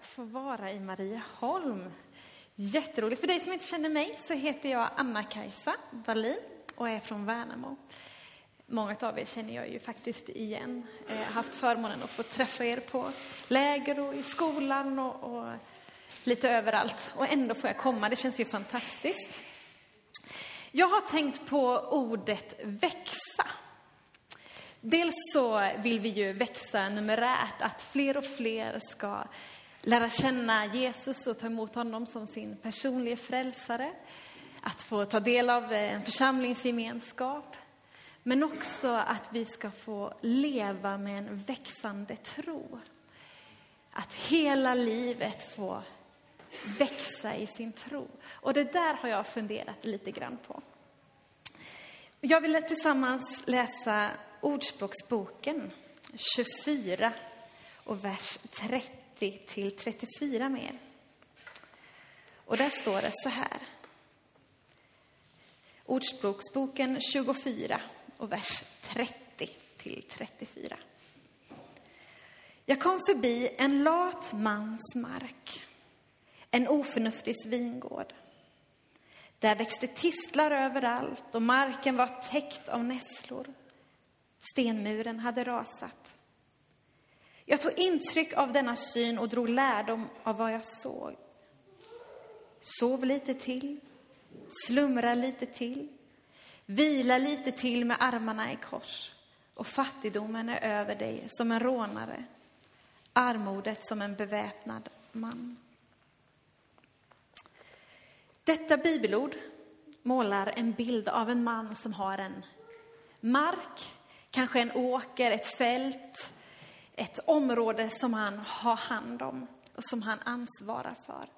att få vara i Marieholm. Jätteroligt. För dig som inte känner mig så heter jag Anna-Kajsa Wallin och är från Värnamo. Många av er känner jag ju faktiskt igen. Jag har haft förmånen att få träffa er på läger och i skolan och, och lite överallt. Och ändå får jag komma, det känns ju fantastiskt. Jag har tänkt på ordet växa. Dels så vill vi ju växa numerärt, att fler och fler ska lära känna Jesus och ta emot honom som sin personliga frälsare. Att få ta del av eh, en församlingsgemenskap. Men också att vi ska få leva med en växande tro. Att hela livet få växa i sin tro. Och det där har jag funderat lite grann på. Jag vill tillsammans läsa Ordspråksboken 24 och vers 30 30 till 34 med er. Och där står det så här. Ordspråksboken 24 och vers 30 till 34. Jag kom förbi en lat mans mark, en oförnuftig vingård. Där växte tistlar överallt och marken var täckt av nässlor. Stenmuren hade rasat. Jag tog intryck av denna syn och drog lärdom av vad jag såg. Sov lite till, slumra lite till, vila lite till med armarna i kors och fattigdomen är över dig som en rånare, armodet som en beväpnad man. Detta bibelord målar en bild av en man som har en mark, kanske en åker, ett fält, ett område som han har hand om och som han ansvarar för.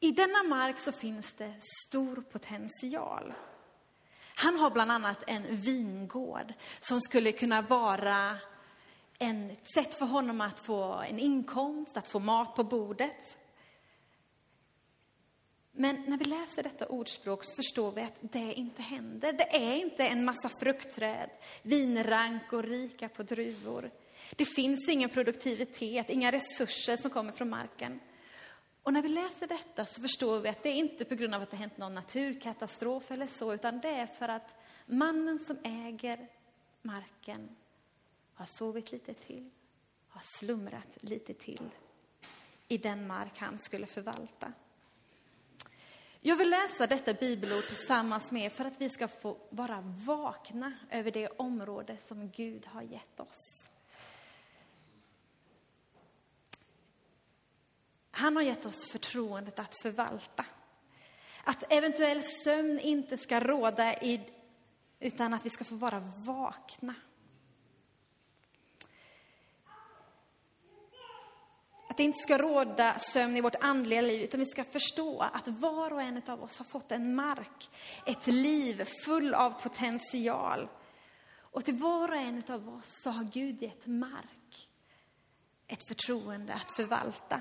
I denna mark så finns det stor potential. Han har bland annat en vingård som skulle kunna vara ett sätt för honom att få en inkomst, att få mat på bordet. Men när vi läser detta ordspråk så förstår vi att det inte händer. Det är inte en massa fruktträd, vinrankor rika på druvor. Det finns ingen produktivitet, inga resurser som kommer från marken. Och när vi läser detta så förstår vi att det är inte på grund av att det hänt någon naturkatastrof eller så, utan det är för att mannen som äger marken har sovit lite till, har slumrat lite till i den mark han skulle förvalta. Jag vill läsa detta bibelord tillsammans med er för att vi ska få vara vakna över det område som Gud har gett oss. Han har gett oss förtroendet att förvalta. Att eventuell sömn inte ska råda i, utan att vi ska få vara vakna. Att det inte ska råda sömn i vårt andliga liv, utan vi ska förstå att var och en av oss har fått en mark, ett liv full av potential. Och till var och en av oss så har Gud gett mark, ett förtroende att förvalta.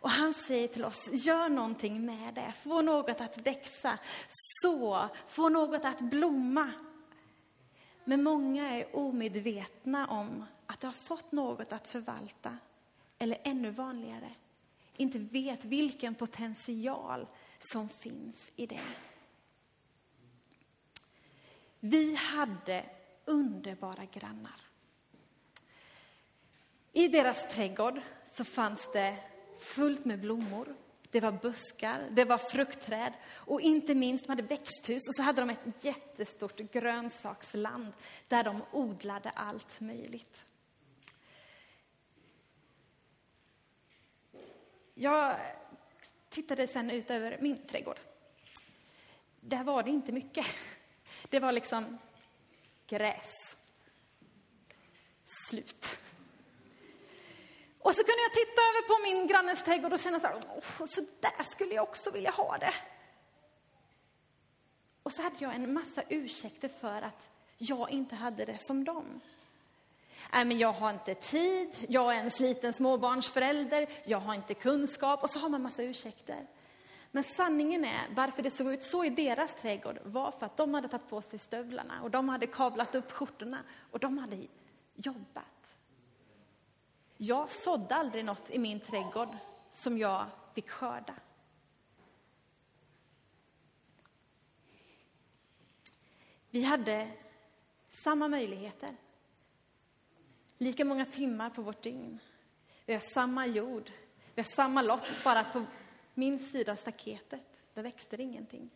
Och han säger till oss, gör någonting med det. Få något att växa, så, få något att blomma. Men många är omedvetna om att de har fått något att förvalta. Eller ännu vanligare, inte vet vilken potential som finns i det. Vi hade underbara grannar. I deras trädgård så fanns det fullt med blommor. Det var buskar, det var fruktträd och inte minst de hade växthus och så hade de ett jättestort grönsaksland där de odlade allt möjligt. Jag tittade sen ut över min trädgård. Där var det inte mycket. Det var liksom gräs. Slut. Och så kunde jag titta över på min grannes trädgård och känna så här, oh, så där skulle jag också vilja ha det. Och så hade jag en massa ursäkter för att jag inte hade det som dem. Nej, men jag har inte tid, jag är en sliten småbarnsförälder, jag har inte kunskap och så har man massa ursäkter. Men sanningen är, varför det såg ut så i deras trädgård var för att de hade tagit på sig stövlarna och de hade kavlat upp skjortorna och de hade jobbat. Jag sådde aldrig något i min trädgård som jag fick skörda. Vi hade samma möjligheter. Lika många timmar på vårt dygn. Vi har samma jord. Vi har samma lott, bara på min sida av staketet. Där växte det ingenting.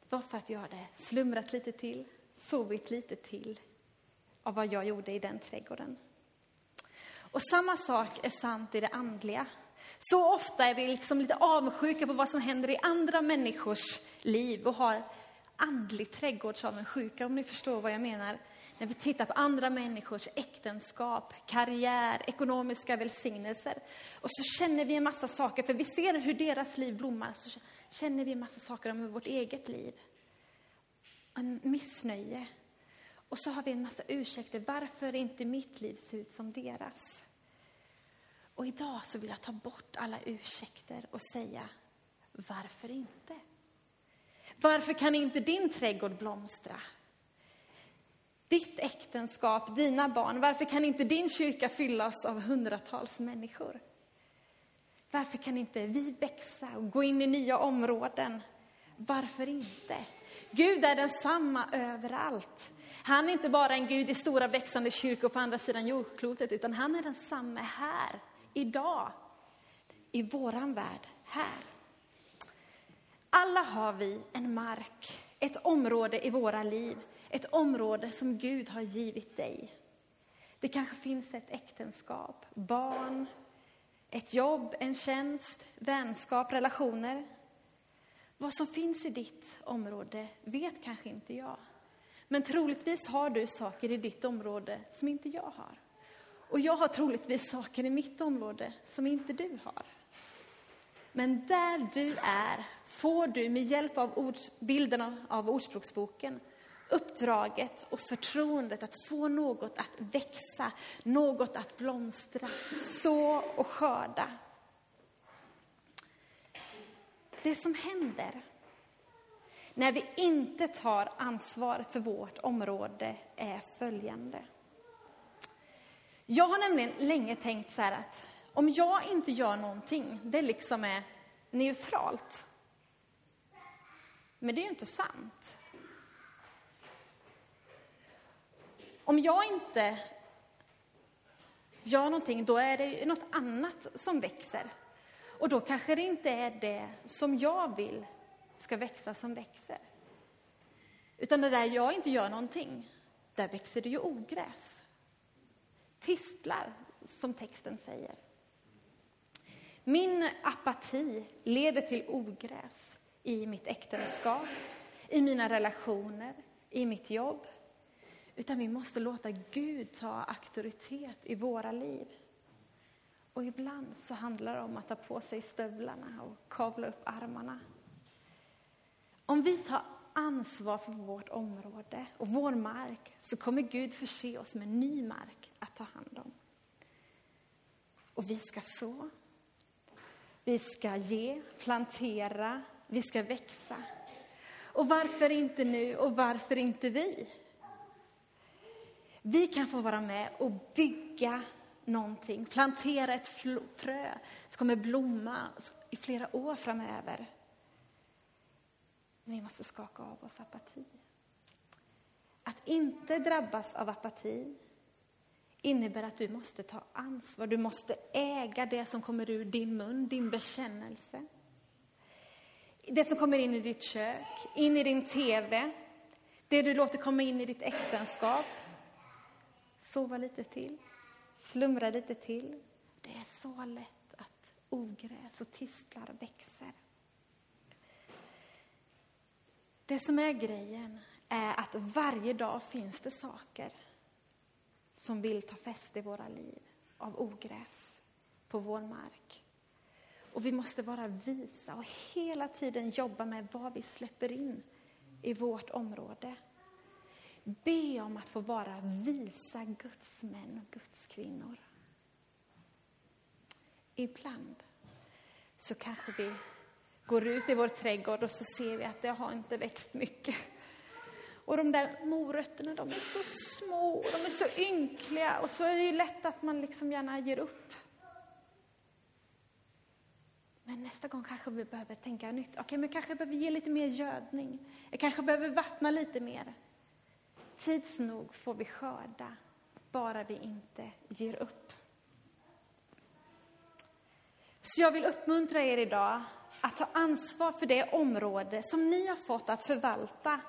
Det var för att jag hade slumrat lite till, sovit lite till av vad jag gjorde i den trädgården. Och samma sak är sant i det andliga. Så ofta är vi liksom lite avundsjuka på vad som händer i andra människors liv och har andlig trädgårdsavundsjuka, om ni förstår vad jag menar. När vi tittar på andra människors äktenskap, karriär, ekonomiska välsignelser. Och så känner vi en massa saker, för vi ser hur deras liv blommar, så känner vi en massa saker om vårt eget liv. En missnöje. Och så har vi en massa ursäkter, varför inte mitt liv ser ut som deras? Och idag så vill jag ta bort alla ursäkter och säga, varför inte? Varför kan inte din trädgård blomstra? Ditt äktenskap, dina barn, varför kan inte din kyrka fyllas av hundratals människor? Varför kan inte vi växa och gå in i nya områden? Varför inte? Gud är densamma överallt. Han är inte bara en Gud i stora växande kyrkor på andra sidan jordklotet, utan han är densamme här, idag, i våran värld, här. Alla har vi en mark, ett område i våra liv, ett område som Gud har givit dig. Det kanske finns ett äktenskap, barn, ett jobb, en tjänst, vänskap, relationer. Vad som finns i ditt område vet kanske inte jag. Men troligtvis har du saker i ditt område som inte jag har. Och jag har troligtvis saker i mitt område som inte du har. Men där du är får du med hjälp av ord, bilderna av Ordspråksboken uppdraget och förtroendet att få något att växa, något att blomstra, så och skörda. Det som händer när vi inte tar ansvaret för vårt område är följande. Jag har nämligen länge tänkt så här att om jag inte gör någonting, det liksom är neutralt. Men det är ju inte sant. Om jag inte gör någonting, då är det något annat som växer. Och då kanske det inte är det som jag vill ska växa som växer. Utan det där jag inte gör någonting, där växer det ju ogräs. Tistlar, som texten säger. Min apati leder till ogräs i mitt äktenskap, i mina relationer, i mitt jobb. Utan vi måste låta Gud ta auktoritet i våra liv. Och ibland så handlar det om att ta på sig stövlarna och kavla upp armarna. Om vi tar ansvar för vårt område och vår mark så kommer Gud förse oss med ny mark att ta hand om. Och vi ska så. Vi ska ge, plantera, vi ska växa. Och varför inte nu och varför inte vi? Vi kan få vara med och bygga någonting, plantera ett frö som kommer blomma i flera år framöver. Men vi måste skaka av oss apati. Att inte drabbas av apati innebär att du måste ta ansvar. Du måste äga det som kommer ur din mun, din bekännelse. Det som kommer in i ditt kök, in i din TV, det du låter komma in i ditt äktenskap. Sova lite till, slumra lite till. Det är så lätt att ogräs och tistlar växer. Det som är grejen är att varje dag finns det saker som vill ta fäste i våra liv av ogräs på vår mark. Och vi måste vara visa och hela tiden jobba med vad vi släpper in i vårt område. Be om att få vara visa Guds män och Guds kvinnor. Ibland så kanske vi går ut i vår trädgård och så ser vi att det har inte växt mycket. Och de där morötterna, de är så små, de är så ynkliga och så är det ju lätt att man liksom gärna ger upp. Men nästa gång kanske vi behöver tänka nytt. Okej, okay, men kanske behöver ge lite mer gödning. Jag kanske behöver vattna lite mer. Tids nog får vi skörda, bara vi inte ger upp. Så jag vill uppmuntra er idag att ta ansvar för det område som ni har fått att förvalta.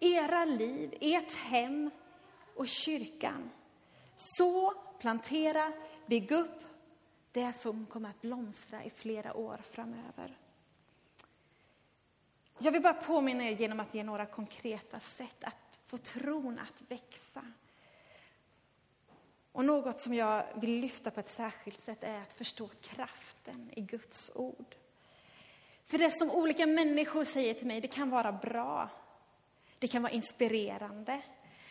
Era liv, ert hem och kyrkan. Så, plantera, bygg upp det som kommer att blomstra i flera år framöver. Jag vill bara påminna er genom att ge några konkreta sätt att få tron att växa. Och något som jag vill lyfta på ett särskilt sätt är att förstå kraften i Guds ord. För det som olika människor säger till mig, det kan vara bra. Det kan vara inspirerande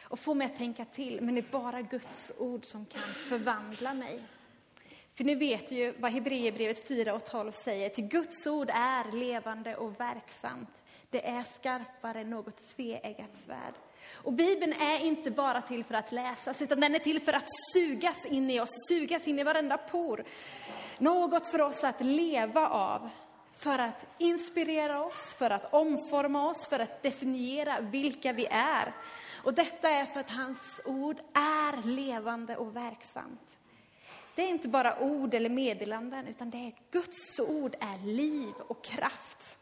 och få mig att tänka till, men det är bara Guds ord som kan förvandla mig. För ni vet ju vad Hebreerbrevet 4 och 12 säger, till Guds ord är levande och verksamt. Det är skarpare än något tveeggat svärd. Och Bibeln är inte bara till för att läsas, utan den är till för att sugas in i oss, sugas in i varenda por. Något för oss att leva av, för att inspirera oss, för att omforma oss, för att definiera vilka vi är. Och detta är för att hans ord är levande och verksamt. Det är inte bara ord eller meddelanden, utan det är Guds ord är liv och kraft.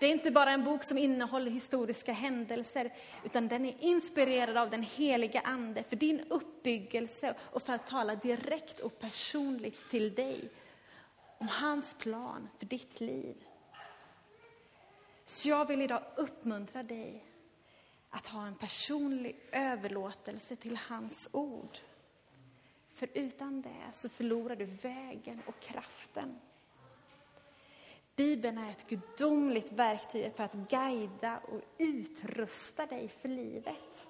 Det är inte bara en bok som innehåller historiska händelser, utan den är inspirerad av den heliga Ande för din uppbyggelse och för att tala direkt och personligt till dig om hans plan för ditt liv. Så jag vill idag uppmuntra dig att ha en personlig överlåtelse till hans ord. För utan det så förlorar du vägen och kraften. Bibeln är ett gudomligt verktyg för att guida och utrusta dig för livet.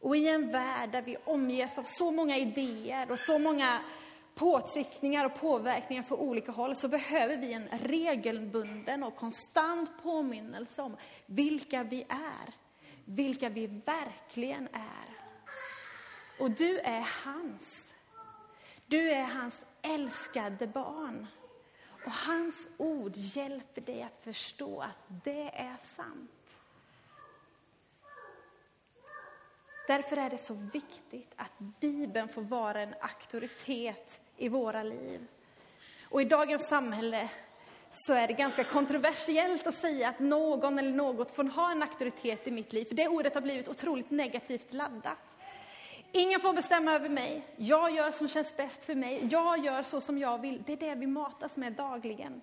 Och i en värld där vi omges av så många idéer och så många påtryckningar och påverkningar från olika håll så behöver vi en regelbunden och konstant påminnelse om vilka vi är, vilka vi verkligen är. Och du är hans. Du är hans älskade barn. Och hans ord hjälper dig att förstå att det är sant. Därför är det så viktigt att Bibeln får vara en auktoritet i våra liv. Och i dagens samhälle så är det ganska kontroversiellt att säga att någon eller något får ha en auktoritet i mitt liv, för det ordet har blivit otroligt negativt laddat. Ingen får bestämma över mig. Jag gör som känns bäst för mig. Jag gör så som jag vill. Det är det vi matas med dagligen.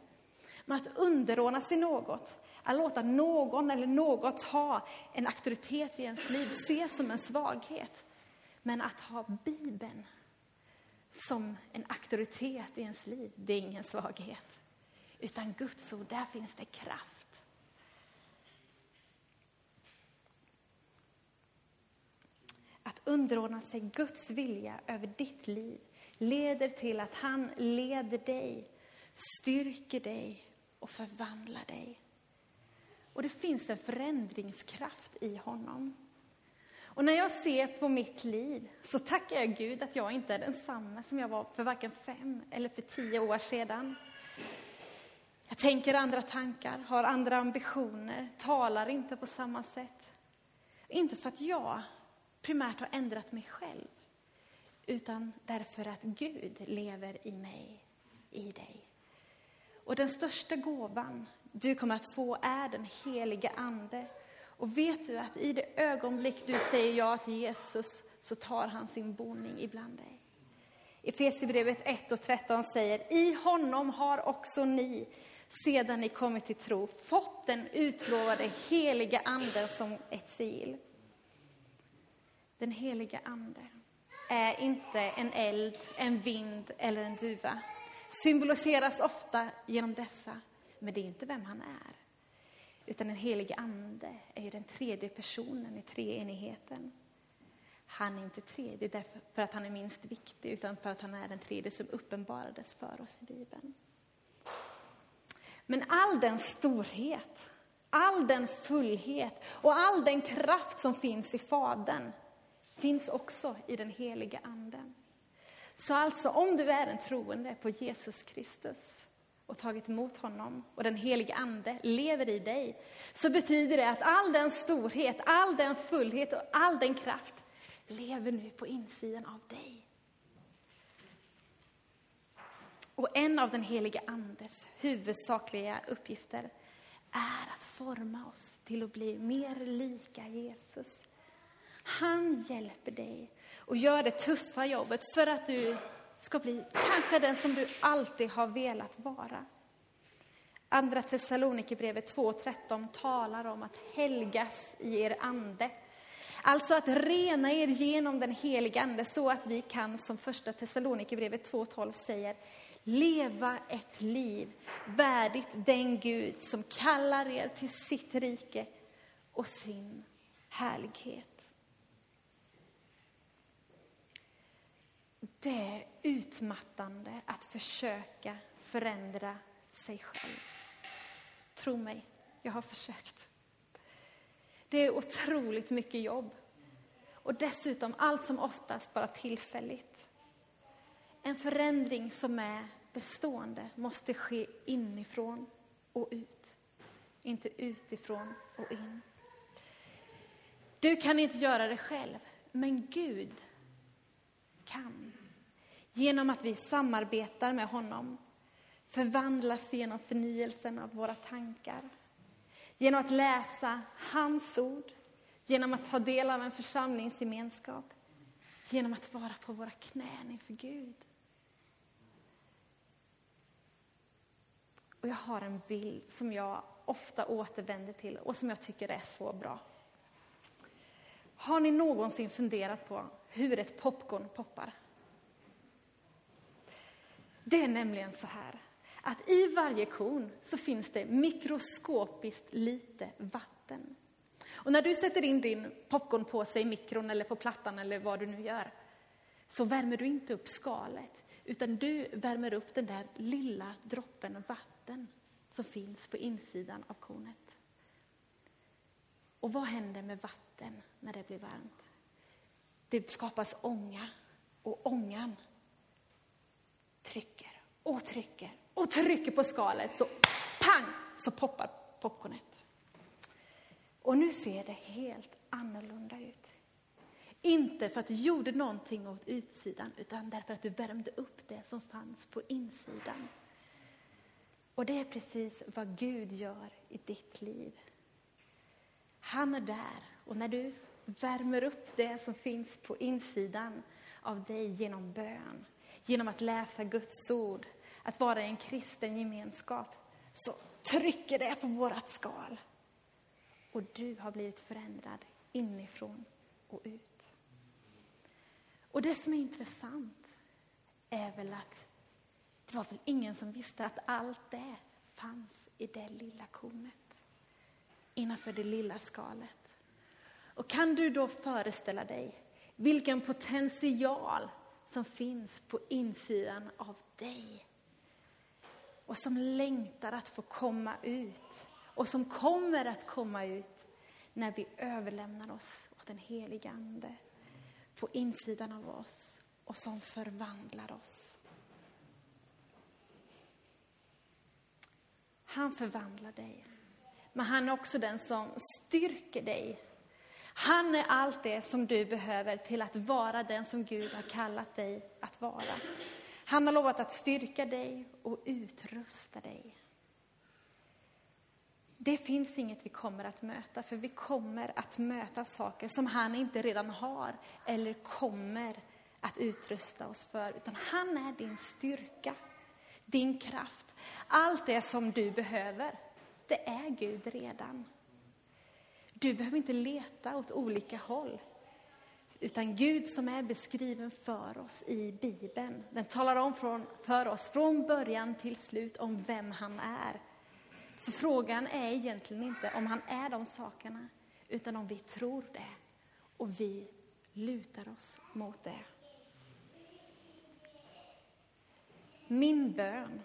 Men att underordna sig något, att låta någon eller något ha en auktoritet i ens liv, ses som en svaghet. Men att ha Bibeln som en auktoritet i ens liv, det är ingen svaghet. Utan Guds ord, där finns det kraft. Att underordna sig Guds vilja över ditt liv leder till att han leder dig, styrker dig och förvandlar dig. Och det finns en förändringskraft i honom. Och när jag ser på mitt liv så tackar jag Gud att jag inte är densamma som jag var för varken fem eller för tio år sedan. Jag tänker andra tankar, har andra ambitioner, talar inte på samma sätt. Inte för att jag primärt har ändrat mig själv, utan därför att Gud lever i mig, i dig. Och den största gåvan du kommer att få är den helige Ande. Och vet du att i det ögonblick du säger ja till Jesus så tar han sin boning ibland dig. Efesierbrevet 1 och 13 säger, i honom har också ni, sedan ni kommit till tro, fått den utlovade heliga anden som ett sigill. Den heliga Ande är inte en eld, en vind eller en duva. Symboliseras ofta genom dessa, men det är inte vem han är. Utan den helige Ande är ju den tredje personen i treenigheten. Han är inte tredje därför för att han är minst viktig, utan för att han är den tredje som uppenbarades för oss i Bibeln. Men all den storhet, all den fullhet och all den kraft som finns i Fadern finns också i den heliga Anden. Så alltså, om du är en troende på Jesus Kristus och tagit emot honom och den helige Ande lever i dig, så betyder det att all den storhet, all den fullhet och all den kraft lever nu på insidan av dig. Och en av den helige Andes huvudsakliga uppgifter är att forma oss till att bli mer lika Jesus. Han hjälper dig och gör det tuffa jobbet för att du ska bli kanske den som du alltid har velat vara. Andra Thessalonikerbrevet 2.13 talar om att helgas i er ande. Alltså att rena er genom den heliga Ande så att vi kan, som första Thessalonikerbrevet 2.12 säger, leva ett liv värdigt den Gud som kallar er till sitt rike och sin härlighet. Det är utmattande att försöka förändra sig själv. Tro mig, jag har försökt. Det är otroligt mycket jobb. Och dessutom allt som oftast bara tillfälligt. En förändring som är bestående måste ske inifrån och ut. Inte utifrån och in. Du kan inte göra det själv, men Gud kan. Genom att vi samarbetar med honom förvandlas genom förnyelsen av våra tankar. Genom att läsa hans ord, genom att ta del av en församlingsgemenskap, genom att vara på våra knän inför Gud. Och jag har en bild som jag ofta återvänder till och som jag tycker är så bra. Har ni någonsin funderat på hur ett popcorn poppar? Det är nämligen så här att i varje korn så finns det mikroskopiskt lite vatten. Och när du sätter in din popcornpåse i mikron eller på plattan eller vad du nu gör så värmer du inte upp skalet utan du värmer upp den där lilla droppen vatten som finns på insidan av kornet. Och vad händer med vatten när det blir varmt? Det skapas ånga och ångan trycker och trycker och trycker på skalet så pang så poppar popcornet. Och nu ser det helt annorlunda ut. Inte för att du gjorde någonting åt utsidan utan därför att du värmde upp det som fanns på insidan. Och det är precis vad Gud gör i ditt liv. Han är där och när du värmer upp det som finns på insidan av dig genom bön, genom att läsa Guds ord, att vara i en kristen gemenskap, så trycker det på vårat skal. Och du har blivit förändrad inifrån och ut. Och det som är intressant är väl att det var väl ingen som visste att allt det fanns i det lilla kornet. Innanför det lilla skalet. Och kan du då föreställa dig vilken potential som finns på insidan av dig? Och som längtar att få komma ut och som kommer att komma ut när vi överlämnar oss åt den helige Ande på insidan av oss och som förvandlar oss. Han förvandlar dig. Men han är också den som styrker dig. Han är allt det som du behöver till att vara den som Gud har kallat dig att vara. Han har lovat att styrka dig och utrusta dig. Det finns inget vi kommer att möta, för vi kommer att möta saker som han inte redan har eller kommer att utrusta oss för. Utan han är din styrka, din kraft. Allt det som du behöver, det är Gud redan. Du behöver inte leta åt olika håll. Utan Gud som är beskriven för oss i Bibeln, den talar om från, för oss från början till slut om vem han är. Så frågan är egentligen inte om han är de sakerna, utan om vi tror det och vi lutar oss mot det. Min bön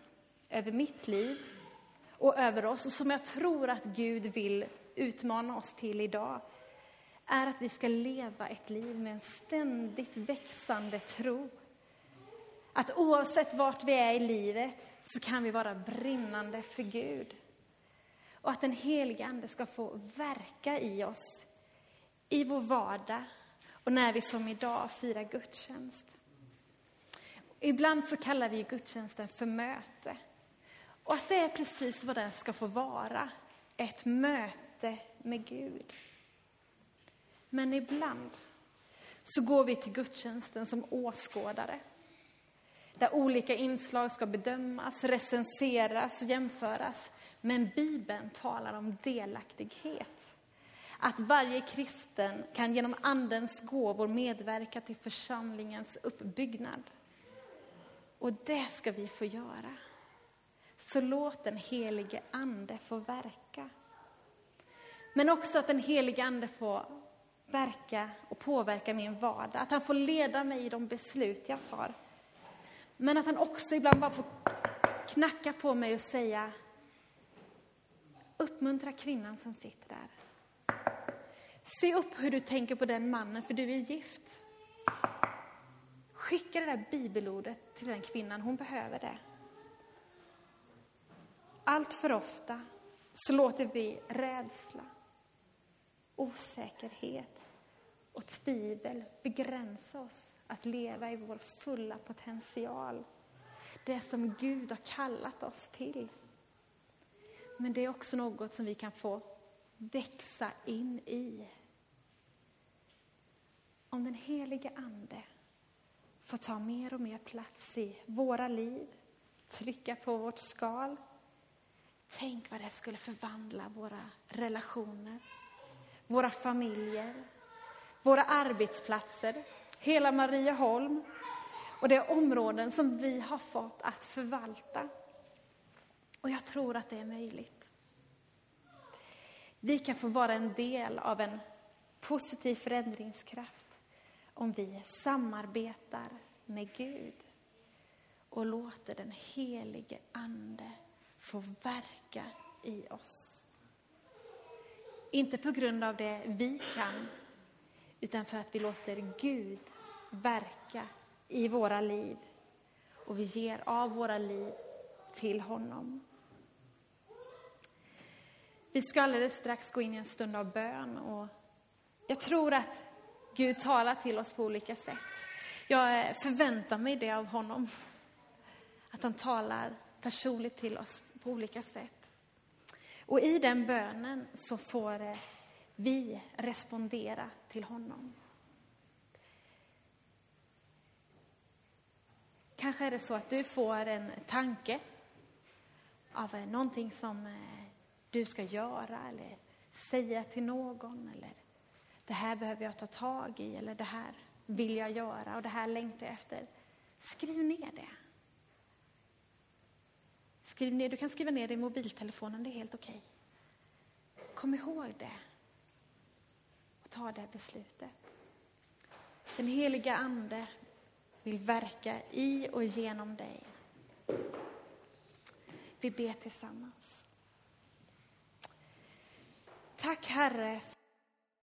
över mitt liv och över oss och som jag tror att Gud vill utmana oss till idag är att vi ska leva ett liv med en ständigt växande tro. Att oavsett vart vi är i livet så kan vi vara brinnande för Gud. Och att den helige Ande ska få verka i oss, i vår vardag och när vi som idag firar gudstjänst. Ibland så kallar vi gudstjänsten för möte. Och att det är precis vad den ska få vara, ett möte med Gud. Men ibland så går vi till gudstjänsten som åskådare. Där olika inslag ska bedömas, recenseras och jämföras. Men Bibeln talar om delaktighet. Att varje kristen kan genom Andens gåvor medverka till församlingens uppbyggnad. Och det ska vi få göra. Så låt den helige Ande få verka. Men också att den helige Ande får verka och påverka min vardag. Att han får leda mig i de beslut jag tar. Men att han också ibland bara får knacka på mig och säga Uppmuntra kvinnan som sitter där. Se upp hur du tänker på den mannen, för du är gift. Skicka det där bibelordet till den kvinnan, hon behöver det. Allt för ofta så låter vi rädsla, osäkerhet och tvivel begränsa oss att leva i vår fulla potential. Det som Gud har kallat oss till. Men det är också något som vi kan få växa in i. Om den helige Ande får ta mer och mer plats i våra liv, trycka på vårt skal. Tänk vad det skulle förvandla våra relationer, våra familjer, våra arbetsplatser, hela Marieholm och det områden som vi har fått att förvalta. Och jag tror att det är möjligt. Vi kan få vara en del av en positiv förändringskraft om vi samarbetar med Gud och låter den helige Ande få verka i oss. Inte på grund av det vi kan, utan för att vi låter Gud verka i våra liv och vi ger av våra liv till honom. Vi ska alldeles strax gå in i en stund av bön och jag tror att Gud talar till oss på olika sätt. Jag förväntar mig det av honom. Att han talar personligt till oss på olika sätt. Och i den bönen så får eh, vi respondera till honom. Kanske är det så att du får en tanke av eh, någonting som eh, du ska göra eller säga till någon eller det här behöver jag ta tag i eller det här vill jag göra och det här längtar jag efter. Skriv ner det. Skriv ner, du kan skriva ner det i mobiltelefonen, det är helt okej. Kom ihåg det och ta det beslutet. Den heliga Ande vill verka i och genom dig. Vi ber tillsammans. Tack Herre